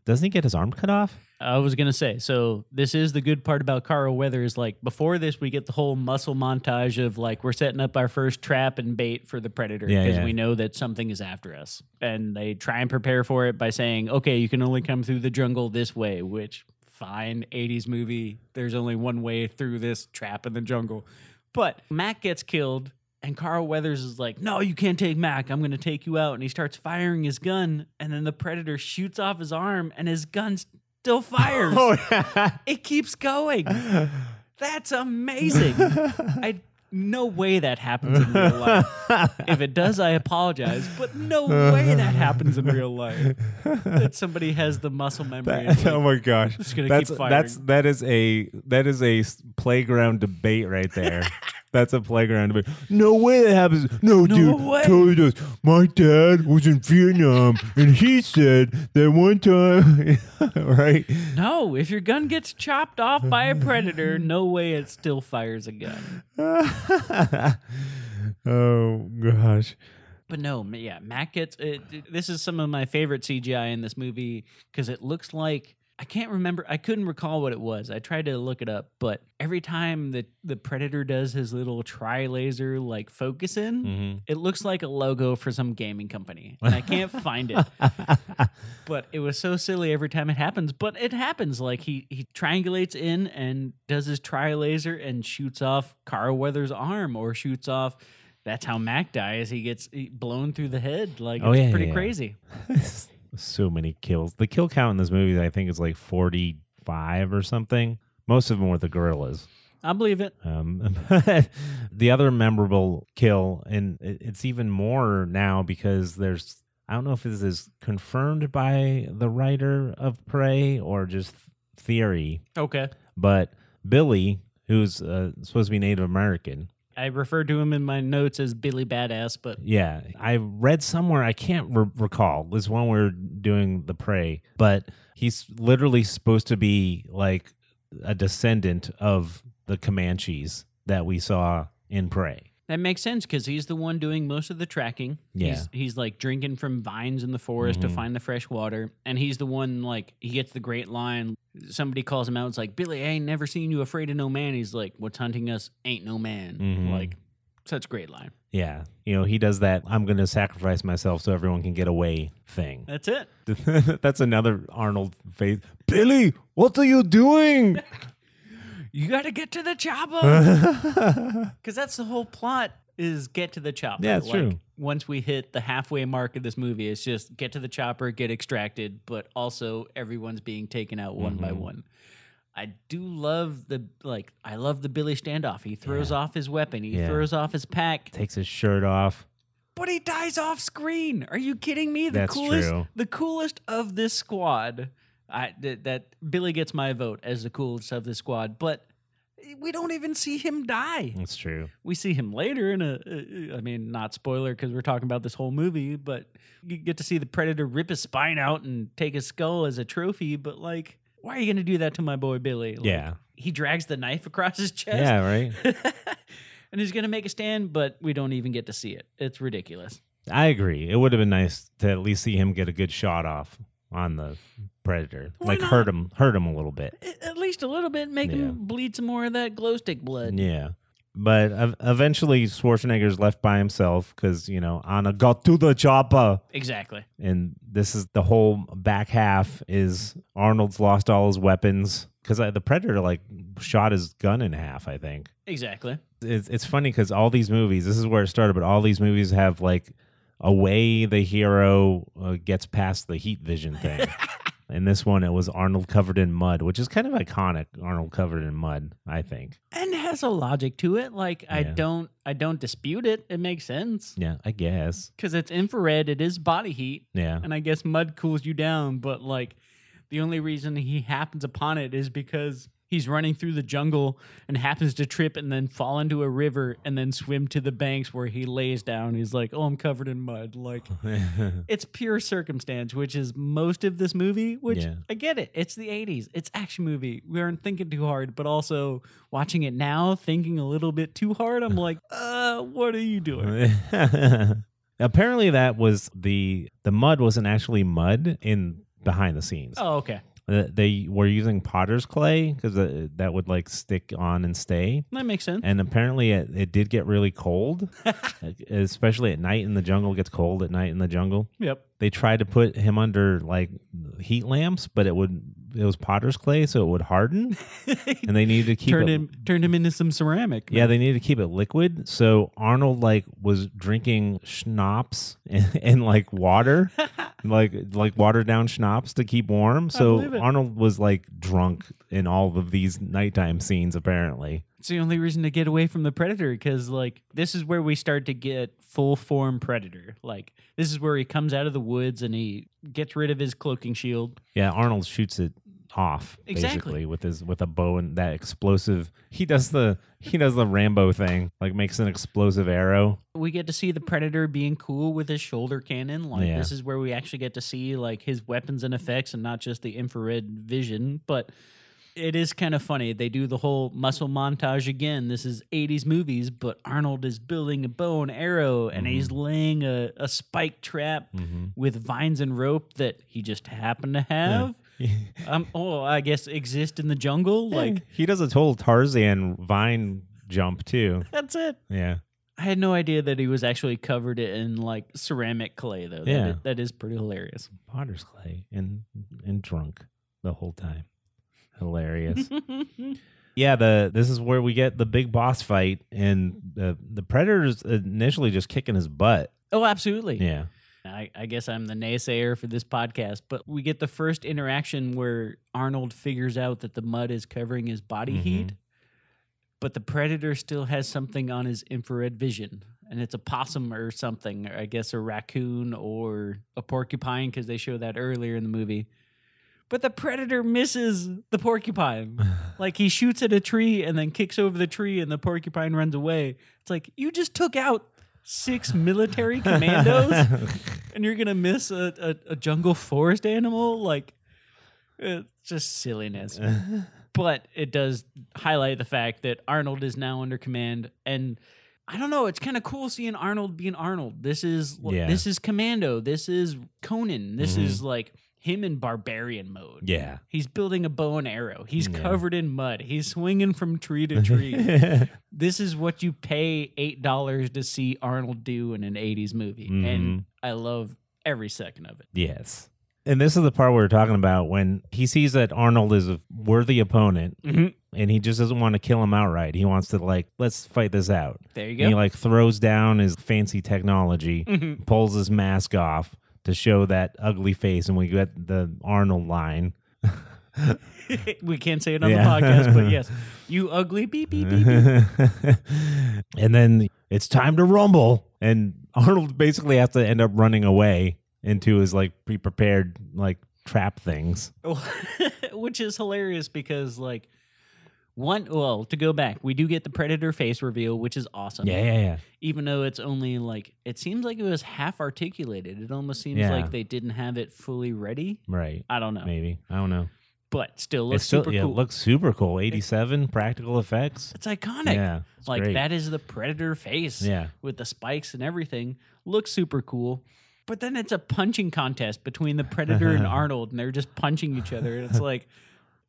Doesn't he get his arm cut off? I was gonna say, so this is the good part about Carl Weathers. Like before this, we get the whole muscle montage of like we're setting up our first trap and bait for the predator because yeah. we know that something is after us, and they try and prepare for it by saying, "Okay, you can only come through the jungle this way." Which fine, '80s movie. There's only one way through this trap in the jungle, but Mac gets killed. And Carl Weathers is like, No, you can't take Mac. I'm going to take you out. And he starts firing his gun. And then the predator shoots off his arm, and his gun still fires. Oh yeah. It keeps going. That's amazing. I no way that happens in real life. If it does, I apologize, but no way that happens in real life. That somebody has the muscle memory. and, oh my gosh, Just gonna that's keep firing. that's that is a that is a playground debate right there. that's a playground debate. No way that happens. No, dude, way. totally does. My dad was in Vietnam, and he said that one time, right? no, if your gun gets chopped off by a predator, no way it still fires a gun. oh gosh, But no, yeah, Mac gets it- This is some of my favorite CGI in this movie because it looks like I can't remember. I couldn't recall what it was. I tried to look it up, but every time that the predator does his little tri laser like focus in, Mm-hmm. it looks like a logo for some gaming company, and I can't find it. But it was so silly every time it happens. But it happens. Like he he triangulates in and does his tri laser and shoots off Carl Weathers' arm or shoots off. That's how Mac dies. He gets blown through the head. Like Oh, it's yeah, pretty yeah. crazy. so many kills. The kill count in this movie, I think, is like forty-five or something. Most of them were the guerrillas. I believe it. Um, the other memorable kill, and it's even more now because there's, I don't know if this is confirmed by the writer of Prey or just theory, Okay. but Billy, who's uh, supposed to be Native American, I refer to him in my notes as Billy Badass, but yeah, I read somewhere, I can't re- recall, this one we we're doing the Prey, but he's literally supposed to be like a descendant of the Comanches that we saw in Prey. That makes sense because he's the one doing most of the tracking. Yeah. He's, he's like drinking from vines in the forest to Mhm. find the fresh water. And he's the one, like, he gets the great line. Somebody calls him out. It's like, Billy, I ain't never seen you afraid of no man. He's like, what's hunting us ain't no man. Mhm. Like, such great line. Yeah. You know, he does that I'm going to sacrifice myself so everyone can get away thing. That's it. That's another Arnold face. Billy, what are you doing? You got to get to the chopper. Because that's the whole plot is get to the chopper. Yeah, it's true. Once we hit the halfway mark of this movie, it's just get to the chopper, get extracted, but also everyone's being taken out one by Mhm. one. I do love the like. I love the Billy standoff. He throws Yeah. off his weapon. He Yeah. throws off his pack, Takes his shirt off. but he dies off screen. Are you kidding me? The That's coolest, true. the coolest of this squad. I that, that Billy gets my vote as the coolest of the squad, but we don't even see him die. That's true. We see him later in a, uh, I mean, not spoiler because we're talking about this whole movie, but you get to see the predator rip his spine out and take his skull as a trophy. But like, why are you going to do that to my boy Billy? Like, Yeah. he drags the knife across his chest. Yeah, right. and he's going to make a stand, but we don't even get to see it. It's ridiculous. I agree. It would have been nice to at least see him get a good shot off on the predator, Why like not? hurt him, hurt him a little bit. At least a little bit, make Yeah. him bleed some more of that glow stick blood. Yeah. But ev- eventually, Schwarzenegger's left by himself because you know Anna got to the chopper, Exactly. and this is the whole back half is Arnold's lost all his weapons because the predator like shot his gun in half. I think Exactly. it's it's funny because all these movies, this is where it started, but all these movies have like a way the hero uh, gets past the heat vision thing. In this one, it was Arnold covered in mud, which is kind of iconic. Arnold covered in mud, I think. And has a logic to it. Like I Yeah. don't I don't dispute it. It makes sense. Yeah, I guess. Because it's infrared, it is body heat. Yeah, And I guess mud cools you down, but like the only reason he happens upon it is because he's running through the jungle and happens to trip and then fall into a river and then swim to the banks where he lays down. He's like, "Oh, I'm covered in mud." Like it's pure circumstance, which is most of this movie. Which Yeah. I get it. It's the '80s. It's action movie. We aren't thinking too hard, but also watching it now, thinking a little bit too hard. I'm like, uh, what are you doing? Apparently, that was the the mud wasn't actually mud in behind the scenes. Oh, okay. They were using potter's clay because that would like stick on and stay. That makes sense. And apparently, it, it did get really cold, especially at night in the jungle. It gets cold at night in the jungle. yep. They tried to put him under like heat lamps, but it would it was potter's clay, so it would harden, and they needed to keep turned it. him turned him into some ceramic. Yeah, they needed to keep it liquid. So Arnold like was drinking schnapps and, and like water, like like watered down schnapps to keep warm. So. Arnold was like drunk in all of these nighttime scenes. Apparently, It's the only reason to get away from the predator because like this is where we start to get full form predator. Like this is where he comes out of the woods and he gets rid of his cloaking shield. yeah, Arnold shoots it off Exactly. basically with his with a bow and that explosive. He does the he does the Rambo thing, like makes an explosive arrow. We get to see the predator being cool with his shoulder cannon. Like Yeah. this is where we actually get to see like his weapons and effects and not just the infrared vision, but it is kind of funny. They do the whole muscle montage again. This is 80s movies, but Arnold is building a bow and arrow and he's Mm-hmm. laying a, a spike trap with vines and rope that he just happened to have. Um, oh, I guess exist in the jungle. Like, he does a total Tarzan vine jump too. that's it. Yeah. I had no idea that he was actually covered in like ceramic clay, though. Yeah. is- that is pretty hilarious. potter's clay and and drunk the whole time. Hilarious. yeah, the this is where we get the big boss fight, and the the predator's initially just kicking his butt. Oh, absolutely. Yeah, I, I guess I'm the naysayer for this podcast, but we get the first interaction where Arnold figures out that the mud is covering his body Mhm. heat, but the predator still has something on his infrared vision. And it's a possum or something, or I guess a raccoon or a porcupine, because they show that earlier in the movie. But the predator misses the porcupine. like he shoots at a tree and then kicks over the tree, and the porcupine runs away. It's like, you just took out six military commandos? And you're gonna miss a, a, a jungle forest animal? Like it's just silliness. But it does highlight the fact that arnold is now under command. And i don't know it's kind of cool seeing arnold being arnold. This is Yeah. this is commando. This is conan. This Mhm. is like him in barbarian mode yeah. he's building a bow and arrow he's Yeah. covered in mud he's swinging from tree to tree this is what you pay eight dollars to see Arnold do in an '80s movie, Mhm. and I love every second of it. yes. And this is the part we we're talking about when he sees that Arnold is a worthy opponent, and he just doesn't want to kill him outright. He wants to like, let's fight this out. There you go. And he like throws down his fancy technology, Mhm. pulls his mask off to show that ugly face, and we get the Arnold line. we can't say it on Yeah. the podcast, but yes, you ugly beep beep beep. beep. and then it's time to rumble, and Arnold basically has to end up running away into his like pre-prepared like trap things. Which is hilarious because like One, well, to go back, we do get the Predator face reveal, which is awesome. Yeah, yeah, yeah. Even though it's only like, it seems like it was half articulated. It almost seems Yeah. like they didn't have it fully ready. Right. I don't know. Maybe. I don't know. But still It's looks still, super yeah, cool. it looks super cool. 87 practical effects. it's iconic. Yeah. it's like great. that is the Predator face Yeah. with the spikes and everything. Looks super cool. But then it's a punching contest between the Predator and Arnold, and they're just punching each other. And it's like,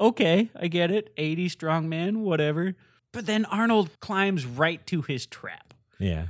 okay, I get it. 80 strong man, whatever. But then Arnold climbs right to his trap. Yeah.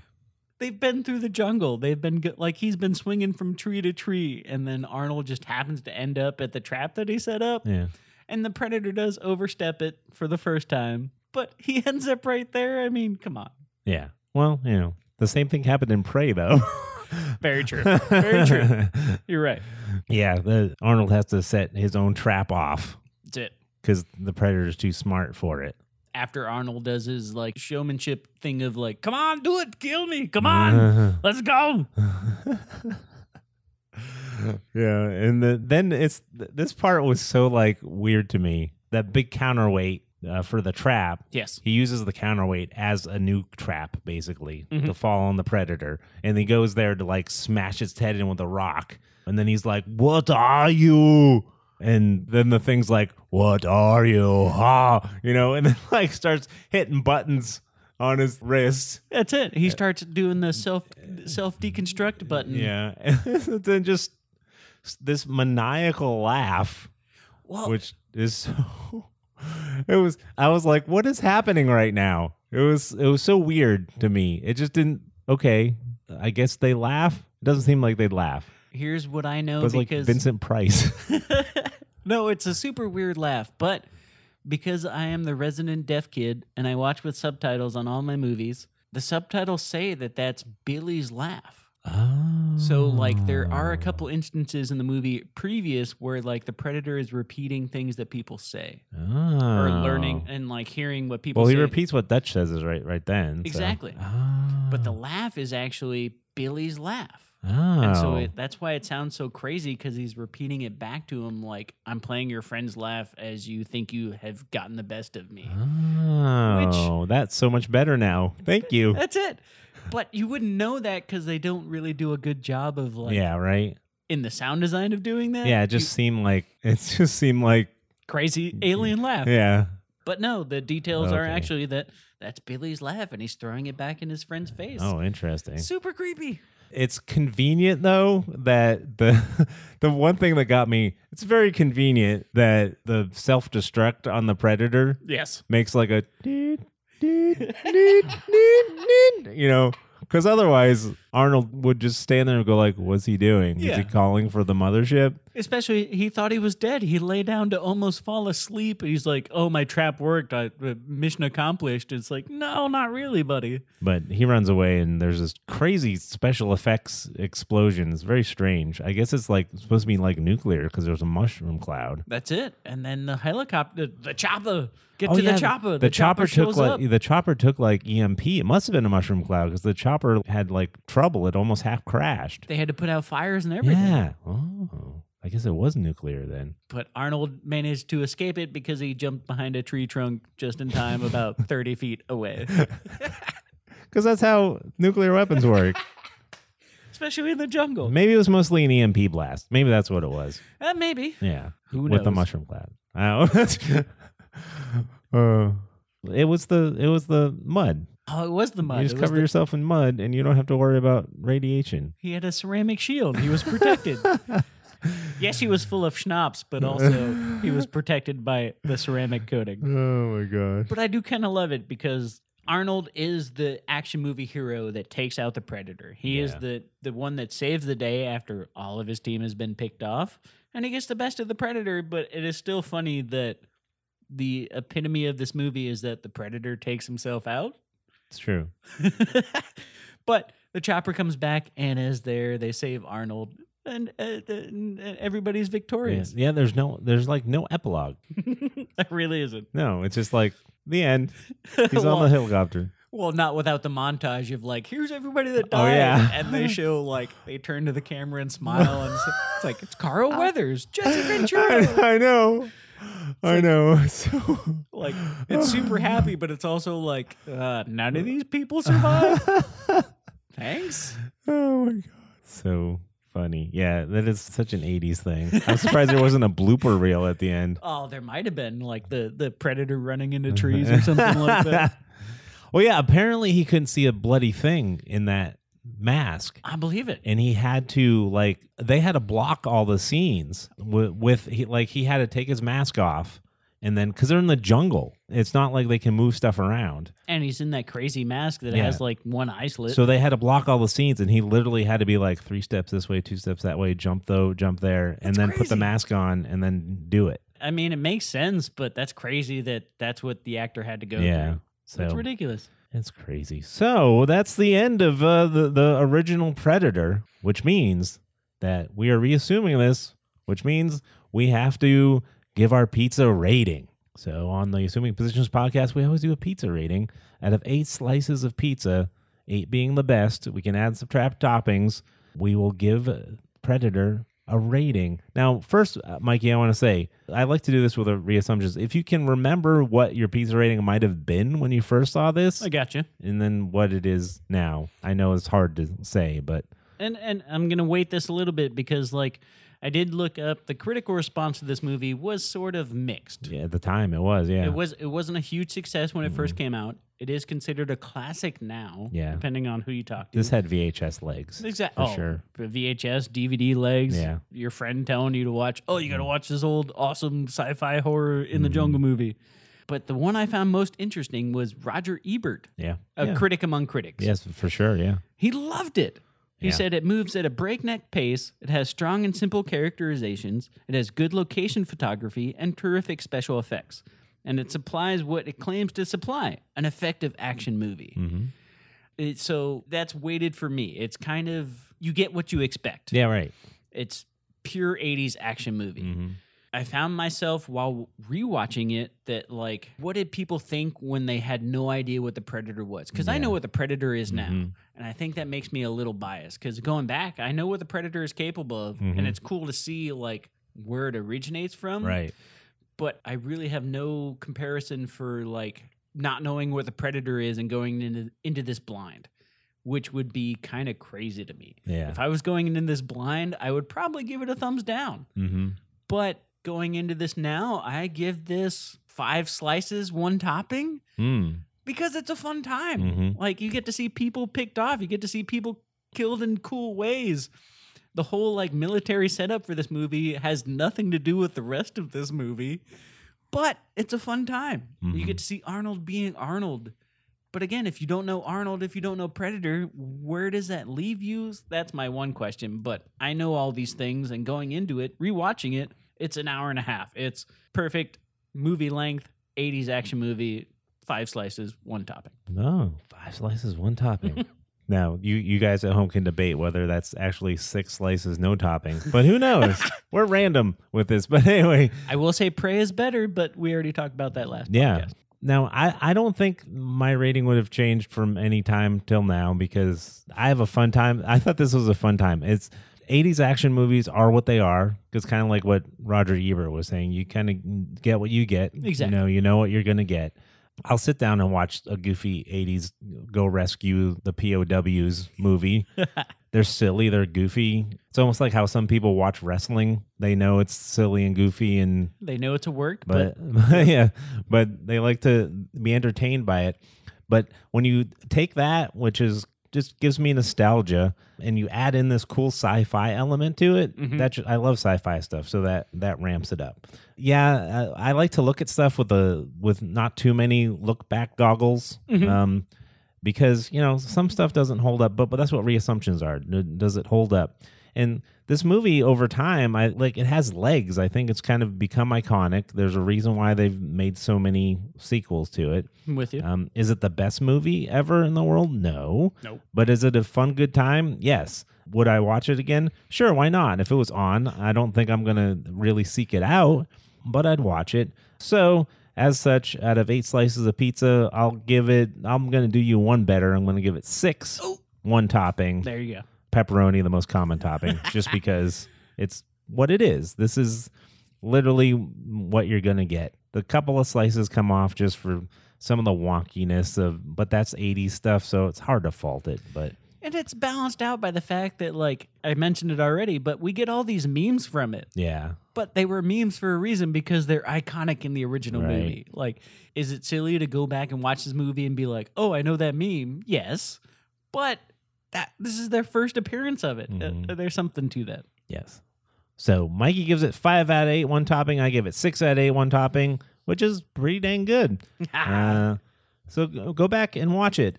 They've been through the jungle. They've been like he's been swinging from tree to tree, and then Arnold just happens to end up at the trap that he set up. Yeah. And the predator does overstep it for the first time, but he ends up right there. I mean, come on. Yeah. Well, you know, the same thing happened in Prey, though. Very true. Very true. You're right. yeah. The Arnold has to set his own trap off That's it. because the predator's too smart for it. After Arnold does his like showmanship thing of like, come on, do it, kill me, come on, let's go. yeah, and the, then it's this part was so like weird to me. That big counterweight uh, for the trap. Yes. He uses the counterweight as a new trap, basically, Mhm. to fall on the predator, and he goes there to like smash its head in with a rock, and then he's like, "What are you?" And then the thing's like, "What are you?" Ha, you know, and then like starts hitting buttons on his wrist. That's it. He starts doing the self self deconstruct button. Yeah, and then just this maniacal laugh, Well, which is so. It was. I was like, "What is happening right now?" It was. It was so weird to me. It just didn't. Okay, I guess they laugh. It doesn't seem like they'd laugh. here's what I know was like Vincent Price. No, it's a super weird laugh, but because I am the resident deaf kid and I watch with subtitles on all my movies, the subtitles say that that's Billy's laugh. oh. So like there are a couple instances in the movie previous where like the predator is repeating things that people say or oh. learning and like hearing what people Oh. Well, he say. repeats what Dutch says is right, right then. so- Exactly. Oh. But the ah. laugh is actually Billy's laugh. Oh. And so oh. it, that's why it sounds so crazy because he's repeating it back to him like, I'm playing your friend's laugh as you think you have gotten the best of me. Oh, that's so much better now. Thank you. That's it. But you wouldn't know that because they don't really do a good job of like yeah, right. in the sound design of doing that. Yeah, it just seemed like it just seemed like crazy alien laugh. yeah. But no, the details are actually that that's Billy's laugh and he's throwing it back in his friend's face. Oh, interesting. Super creepy. It's convenient though that the the one thing that got me. It's very convenient that the self destruct on the predator Yes. makes like a you know. Because otherwise, Arnold would just stand there and go like, "What's he doing? Is he calling for the mothership?" Especially, he thought he was dead. He lay down to almost fall asleep. He's like, "Oh, my trap worked. I, uh, mission accomplished." It's like, no, not really, buddy. But he runs away, and there's this crazy special effects explosion. It's very strange. I guess it's like supposed to be like nuclear because there's a mushroom cloud. That's it. And then the helicopter, the chopper, get Oh, to yeah, the chopper. The, chopper, took shows like up. the chopper took like EMP. It must have been a mushroom cloud because the chopper had like trouble. It almost half crashed. They had to put out fires and everything. Yeah. Oh, I guess it was nuclear then. But Arnold managed to escape it because he jumped behind a tree trunk just in time, about 30 feet away. Because that's how nuclear weapons work. Especially in the jungle. Maybe it was mostly an EMP blast. Maybe that's what it was. Uh, maybe. Yeah. Who knows? With the mushroom cloud. Oh. uh, it was the it was the mud. Oh, it was the mud. you just It cover the- yourself in mud and you don't have to worry about radiation. He had a ceramic shield. He was protected. yes, he was full of schnapps, but also he was protected by the ceramic coating. Oh my gosh. But I do kind of love it because Arnold is the action movie hero that takes out the predator. He is the the one that saves the day after all of his team has been picked off, and he gets the best of the predator. But it is still funny that the epitome of this movie is that the predator takes himself out. It's true. but the chopper comes back and is there. They save Arnold, and, uh, and everybody's victorious. yeah, there's no there's like no epilogue. that really isn't. No, it's just like the end. He's well, on the helicopter. well, not without the montage of like, here's everybody that Oh, died, yeah. and they show like they turn to the camera and smile, and it's, it's like it's Carl Weathers, Jesse Ventura. I, I know. I know. So Like it's super happy, but it's also like uh, none of these people survive. Thanks. Oh my god. So funny. Yeah, that is such an 80s thing. I'm surprised there wasn't a blooper reel at the end. Oh, there might have been like the the predator running into trees or something like that. well, yeah, apparently he couldn't see a bloody thing in that mask. I believe it. And he had to like they had to block all the scenes with, with he, like he had to take his mask off and then because they're in the jungle, it's not like they can move stuff around. And he's in that crazy mask that Yeah. has like one eye slit. So they had to block all the scenes, and he literally had to be like three steps this way, two steps that way, jump though, jump there, and That's then put the crazy. mask on, and then do it. I mean, it makes sense, but that's crazy that that's what the actor had to go yeah, through. so It's ridiculous. It's crazy. So that's the end of uh, the the original Predator, which means that we are reassuming this, which means we have to give our pizza rating. So on the Assuming Positions podcast, we always do a pizza rating out of eight slices of pizza, eight being the best. We can add subtract toppings. We will give Predator a rating. Now, first, uh, Mikey, I want to say I like to do this with a reassumptions. If you can remember what your pizza rating might have been when you first saw this, I got you. and then what it is now. I know it's hard to say, but And and I'm gonna wait this a little bit because like I did look up the critical response to this movie was sort of mixed. yeah, at the time it was, yeah. It was it wasn't a huge success when it first came out. It is considered a classic now, Yeah. depending on who you talk to. this had VHS legs. Exactly. for sure. VHS, DVD legs. Yeah. Your friend telling you to watch, oh, you got to watch this old awesome sci fi horror in the Mm-hmm. jungle movie. But the one I found most interesting was Roger Ebert, Yeah. a yeah. critic among critics. Yes, for sure, yeah. He loved it. He Yeah. said it moves at a breakneck pace, it has strong and simple characterizations, it has good location photography, and terrific special effects. And it supplies what it claims to supply an effective action movie. Mhm. It, so that's weighted for me. It's kind of, you get what you expect. Yeah, right. It's pure 80s action movie. Mhm. I found myself while rewatching it that like what did people think when they had no idea what the predator was? Cuz I know what the predator is now. Mhm. And I think that makes me a little biased cuz going back, I know what the predator is capable of Mhm. and it's cool to see like where it originates from. Right. But I really have no comparison for like not knowing what the predator is and going into into this blind, which would be kind of crazy to me. Yeah. If I was going into this blind, I would probably give it a thumbs down. Mm-hmm. But going into this now, I give this five slices, one topping Mm. because it's a fun time. Mhm. Like you get to see people picked off, you get to see people killed in cool ways. The whole like military setup for this movie has nothing to do with the rest of this movie, but it's a fun time. You Mhm. get to see Arnold being Arnold. But again, if you don't know Arnold, if you don't know Predator, where does that leave you? That's my one question. But I know all these things, and going into it, rewatching it, it's an hour and a half. It's perfect movie length, 80s action movie, five slices, one topping. No, five slices, one topping. now, you you guys at home can debate whether that's actually six slices, no topping. But who knows? We're random with this. But anyway, I will say Prey is better, but we already talked about that last Yeah. podcast. Now, I, I don't think my rating would have changed from any time till now because I have a fun time. I thought this was a fun time. It's 80s action movies are what they are because kind of like what Roger Ebert was saying, you kind of get what you get. Exactly. You know, you know what you're going to get. I'll sit down and watch a goofy 80s go rescue the POWs movie. they're silly, they're goofy. It's almost like how some people watch wrestling. They know it's silly and goofy and They know it's a work, but, but, yeah, but they like to be entertained by it. But when you take that, which is just gives me nostalgia, and you add in this cool sci-fi element to it, Mhm. that I love sci-fi stuff, so that that ramps it up. Yeah, I, I like to look at stuff with a with not too many look back goggles. Mhm. Um, because you know some stuff doesn't hold up, but but that's what reassumptions are. Does it hold up? And this movie over time, I like it has legs. I think it's kind of become iconic. There's a reason why they've made so many sequels to it. I'm with you. Um, is it the best movie ever in the world? No. Nope. But is it a fun, good time? Yes. Would I watch it again? Sure, why not? If it was on, I don't think I'm going to really seek it out, but I'd watch it. So, as such, out of eight slices of pizza, I'll give it, I'm going to do you one better. I'm going to give it six, Oh. one topping, there you go. Pepperoni, the most common topping, just because it's what it is. This is literally what you're gonna get. The couple of slices come off just for some of the wonkiness of, but that's 80s stuff, so it's hard to fault it. But And it's balanced out by the fact that, like, I mentioned it already, but we get all these memes from it. yeah, But they were memes for a reason because they're iconic in the original Right. movie. Like, is it silly to go back and watch this movie and be like, "Oh, I know that meme"? Yes, but that this is their first appearance of it. Uh, Mhm. there's something to that. yes. So Mikey gives it five out of eight one topping. I give it six out of eight one topping, which is pretty dang good. Uh, so go back and watch it.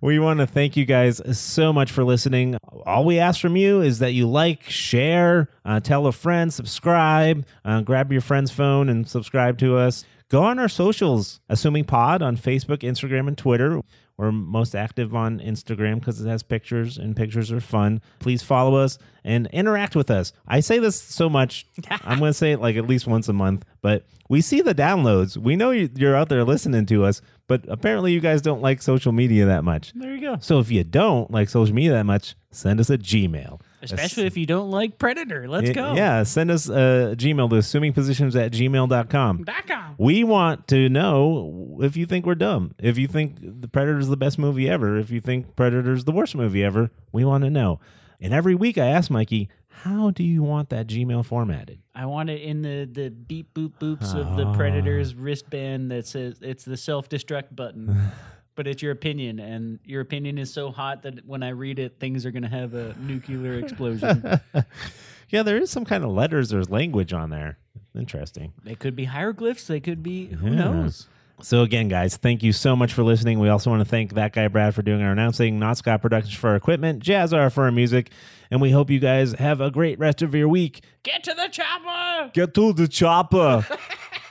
We want to thank you guys so much for listening. All we ask from you is that you like, share, uh, tell a friend, subscribe, uh, grab your friend's phone and subscribe to us. Go on our socials, Assuming Pod on Facebook, Instagram, and Twitter. We're most active on Instagram because it has pictures and pictures are fun. Please follow us and interact with us. I say this so much, I'm going to say it like at least once a month, but we see the downloads. We know you- you're out there listening to us, but apparently you guys don't like social media that much. There you go. So if you don't like social media that much, send us a Gmail. Especially if you don't like Predator. Let's Y- go. Yeah, send us a Gmail to assumingpositions at gmail.com. Back on. We want to know if you think we're dumb. If you think The Predator's the best movie ever. If you think Predator's the worst movie ever. We want to know. And every week I ask Mikey, how do you want that Gmail formatted? I want it in the the beep boop boops of the Oh. Predator's wristband that says it's the self destruct button. but it's your opinion, and your opinion is so hot that when I read it, things are going to have a nuclear explosion. yeah, there is some kind of letters or language on there. Interesting. they could be hieroglyphs. They could be who Yeah. knows. So again, guys, thank you so much for listening. We also want to thank that guy Brad for doing our announcing, Not Scott Productions for our equipment, Jazzar for our music, and we hope you guys have a great rest of your week. Get to the chopper. Get to the chopper.